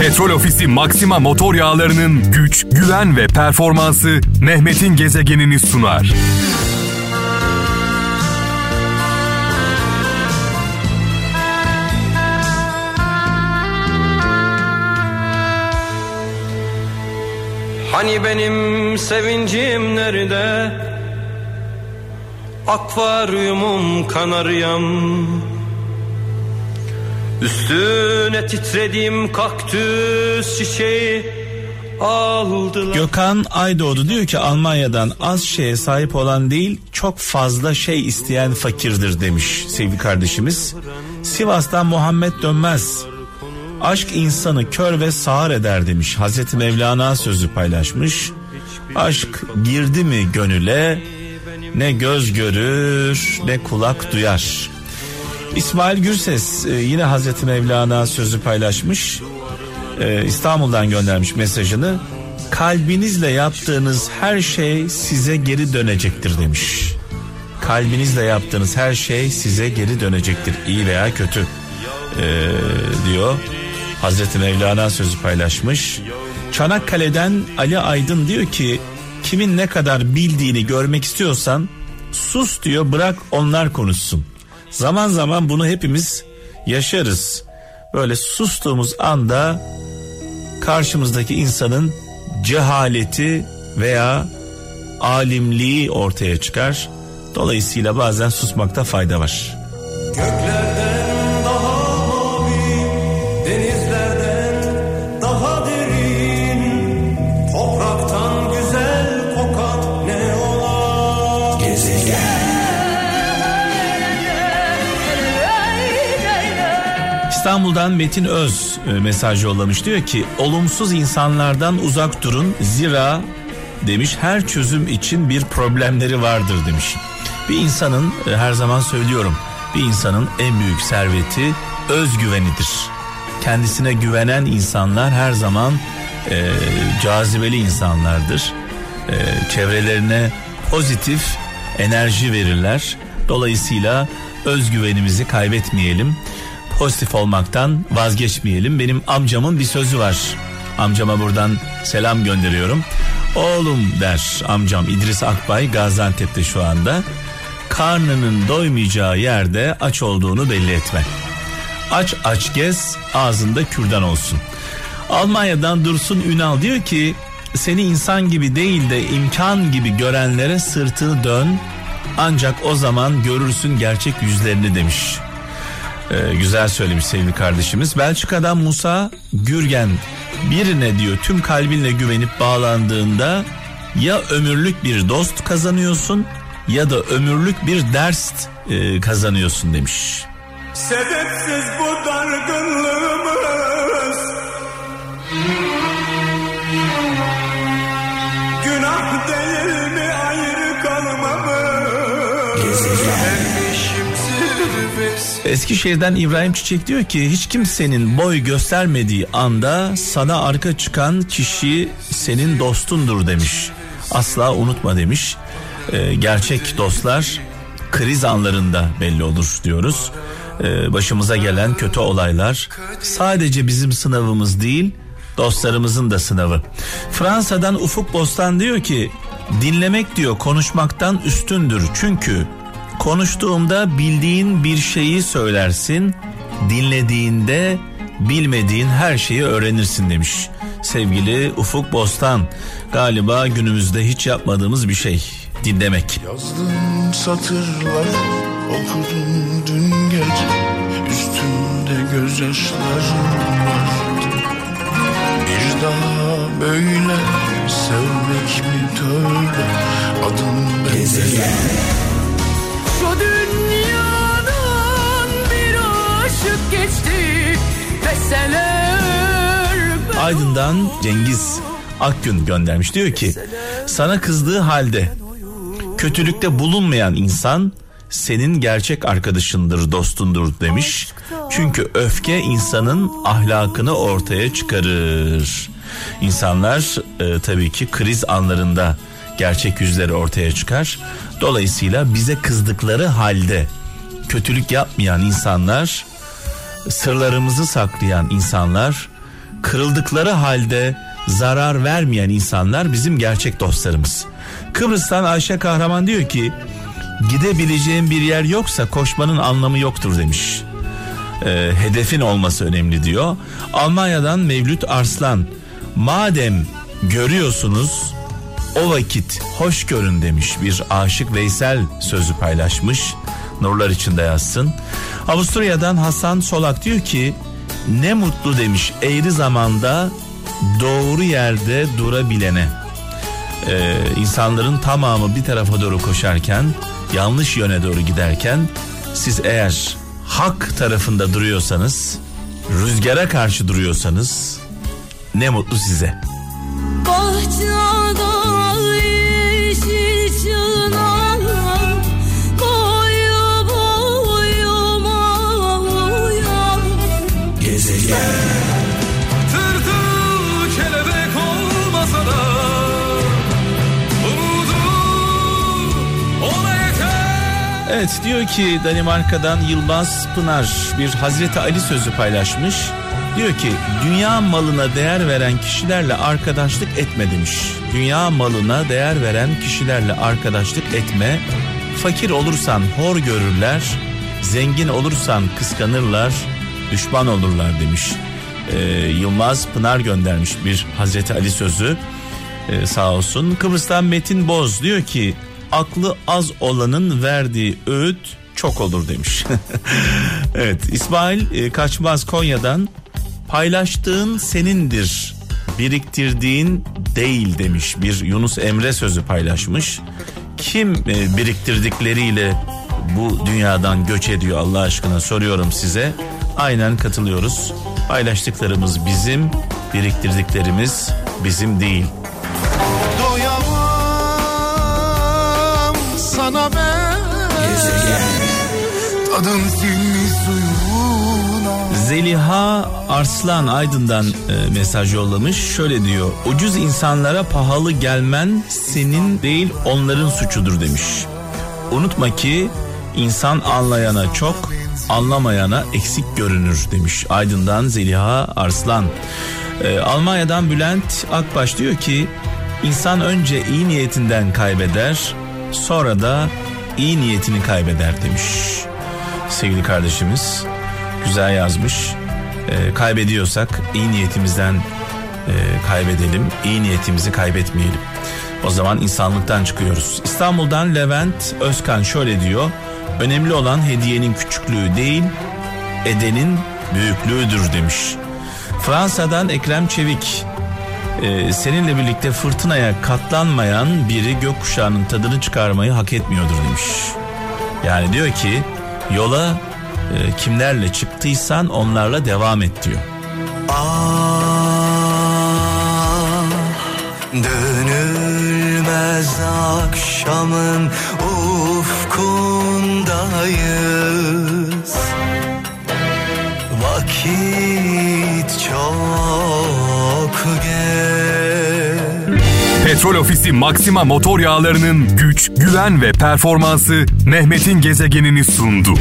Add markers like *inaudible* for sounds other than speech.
Petrol Ofisi Maxima motor yağlarının güç, güven ve performansı Mehmet'in gezegenini sunar. Hani benim sevincim nerede? Akvaryumum kanaryam Üstüne titrediğim kaktüs çiçeği aldılar. Gökhan Aydoğdu diyor ki Almanya'dan az şeye sahip olan değil çok fazla şey isteyen fakirdir demiş sevgili kardeşimiz. Sivas'tan Muhammed Dönmez aşk insanı kör ve sağır eder demiş Hazreti Mevlana sözü paylaşmış. Aşk girdi mi gönüle ne göz görür ne kulak duyar. İsmail Gürses e, yine Hazreti Mevlana sözü paylaşmış. E, İstanbul'dan göndermiş mesajını. Kalbinizle yaptığınız her şey size geri dönecektir demiş. Kalbinizle yaptığınız her şey size geri dönecektir iyi veya kötü e, diyor. Hazreti Mevlana sözü paylaşmış. Çanakkale'den Ali Aydın diyor ki kimin ne kadar bildiğini görmek istiyorsan sus diyor bırak onlar konuşsun. Zaman zaman bunu hepimiz yaşarız. Böyle sustuğumuz anda karşımızdaki insanın cehaleti veya alimliği ortaya çıkar. Dolayısıyla bazen susmakta fayda var. Göklerden İstanbul'dan Metin Öz e, mesaj yollamış diyor ki olumsuz insanlardan uzak durun zira demiş her çözüm için bir problemleri vardır demiş. Bir insanın e, her zaman söylüyorum bir insanın en büyük serveti özgüvenidir. Kendisine güvenen insanlar her zaman e, cazibeli insanlardır. E, çevrelerine pozitif enerji verirler. Dolayısıyla özgüvenimizi kaybetmeyelim. Pozitif olmaktan vazgeçmeyelim. Benim amcamın bir sözü var. Amcama buradan selam gönderiyorum. Oğlum der amcam İdris Akbay Gaziantep'te şu anda. Karnının doymayacağı yerde aç olduğunu belli etme. Aç aç gez ağzında kürdan olsun. Almanya'dan Dursun Ünal diyor ki seni insan gibi değil de imkan gibi görenlere sırtını dön ancak o zaman görürsün gerçek yüzlerini demiş. Ee, güzel söylemiş sevgili kardeşimiz. Belçika'dan Musa Gürgen birine diyor tüm kalbinle güvenip bağlandığında ya ömürlük bir dost kazanıyorsun ya da ömürlük bir ders e, kazanıyorsun demiş. Sebepsiz bu dargınlığımız Günah değil mi ayrı kalmamız zirvesi Eskişehir'den İbrahim Çiçek diyor ki hiç kimsenin boy göstermediği anda sana arka çıkan kişi senin dostundur demiş. Asla unutma demiş. Ee, gerçek dostlar kriz anlarında belli olur diyoruz. Ee, başımıza gelen kötü olaylar sadece bizim sınavımız değil dostlarımızın da sınavı. Fransa'dan Ufuk Bostan diyor ki dinlemek diyor konuşmaktan üstündür. Çünkü konuştuğumda bildiğin bir şeyi söylersin, dinlediğinde bilmediğin her şeyi öğrenirsin demiş. Sevgili Ufuk Bostan galiba günümüzde hiç yapmadığımız bir şey dinlemek. Yazdığım satırlar okudum dün gece Üstümde gözyaşlarım vardı Bir daha böyle sevmek mi tövbe Adım Gezegen Şu dünyadan bir aşık geçti Deseler Aydın'dan Cengiz Akgün göndermiş diyor ki sana kızdığı halde kötülükte bulunmayan insan senin gerçek arkadaşındır dostundur demiş. Çünkü öfke insanın ahlakını ortaya çıkarır. İnsanlar e, tabii ki kriz anlarında gerçek yüzleri ortaya çıkar. Dolayısıyla bize kızdıkları halde kötülük yapmayan insanlar, sırlarımızı saklayan insanlar kırıldıkları halde zarar vermeyen insanlar bizim gerçek dostlarımız. Kıbrıs'tan Ayşe Kahraman diyor ki gidebileceğin bir yer yoksa koşmanın anlamı yoktur demiş. Ee, hedefin olması önemli diyor. Almanya'dan Mevlüt Arslan madem görüyorsunuz o vakit hoş görün demiş bir aşık Veysel sözü paylaşmış. Nurlar içinde yazsın. Avusturya'dan Hasan Solak diyor ki ne mutlu demiş eğri zamanda doğru yerde durabilene. Ee, insanların tamamı bir tarafa doğru koşarken yanlış yöne doğru giderken siz eğer hak tarafında duruyorsanız rüzgara karşı duruyorsanız ne mutlu size. Bahçada Tırtıl kelebek olmasa da Umudum ona yeter Evet diyor ki Danimarka'dan Yılmaz Pınar bir Hazreti Ali sözü paylaşmış. Diyor ki dünya malına değer veren kişilerle arkadaşlık etme demiş. Dünya malına değer veren kişilerle arkadaşlık etme. Fakir olursan hor görürler, zengin olursan kıskanırlar, düşman olurlar demiş. Ee, Yılmaz Pınar göndermiş bir Hazreti Ali sözü. Ee, sağ olsun. Kıbrıs'tan Metin Boz diyor ki aklı az olanın verdiği öğüt çok olur demiş. *laughs* evet İsmail e, Kaçmaz Konya'dan paylaştığın senindir biriktirdiğin değil demiş bir Yunus Emre sözü paylaşmış. Kim e, biriktirdikleriyle bu dünyadan göç ediyor Allah aşkına soruyorum size. Aynen katılıyoruz. Paylaştıklarımız bizim, biriktirdiklerimiz bizim değil. Doyamam sana ben suyuna Zeliha Arslan Aydın'dan e, mesaj yollamış. Şöyle diyor. Ucuz insanlara pahalı gelmen senin değil onların suçudur demiş. Unutma ki insan anlayana çok, anlamayana eksik görünür demiş. Aydın'dan Zeliha Arslan. E, Almanya'dan Bülent Akbaş diyor ki insan önce iyi niyetinden kaybeder, sonra da iyi niyetini kaybeder demiş. Sevgili kardeşimiz güzel yazmış. Ee, kaybediyorsak iyi niyetimizden e, kaybedelim, iyi niyetimizi kaybetmeyelim. O zaman insanlıktan çıkıyoruz. İstanbul'dan Levent Özkan şöyle diyor. Önemli olan hediyenin küçüklüğü değil, edenin büyüklüğüdür demiş. Fransa'dan Ekrem Çevik. e, seninle birlikte fırtınaya katlanmayan biri gökkuşağının tadını çıkarmayı hak etmiyordur demiş. Yani diyor ki yola e, kimlerle çıktıysan onlarla devam et diyor. Ah akşamın ufkundayız Vakit çok geç Petrol Ofisi Maxima motor yağlarının güç, güven ve performansı Mehmet'in gezegenini sundu.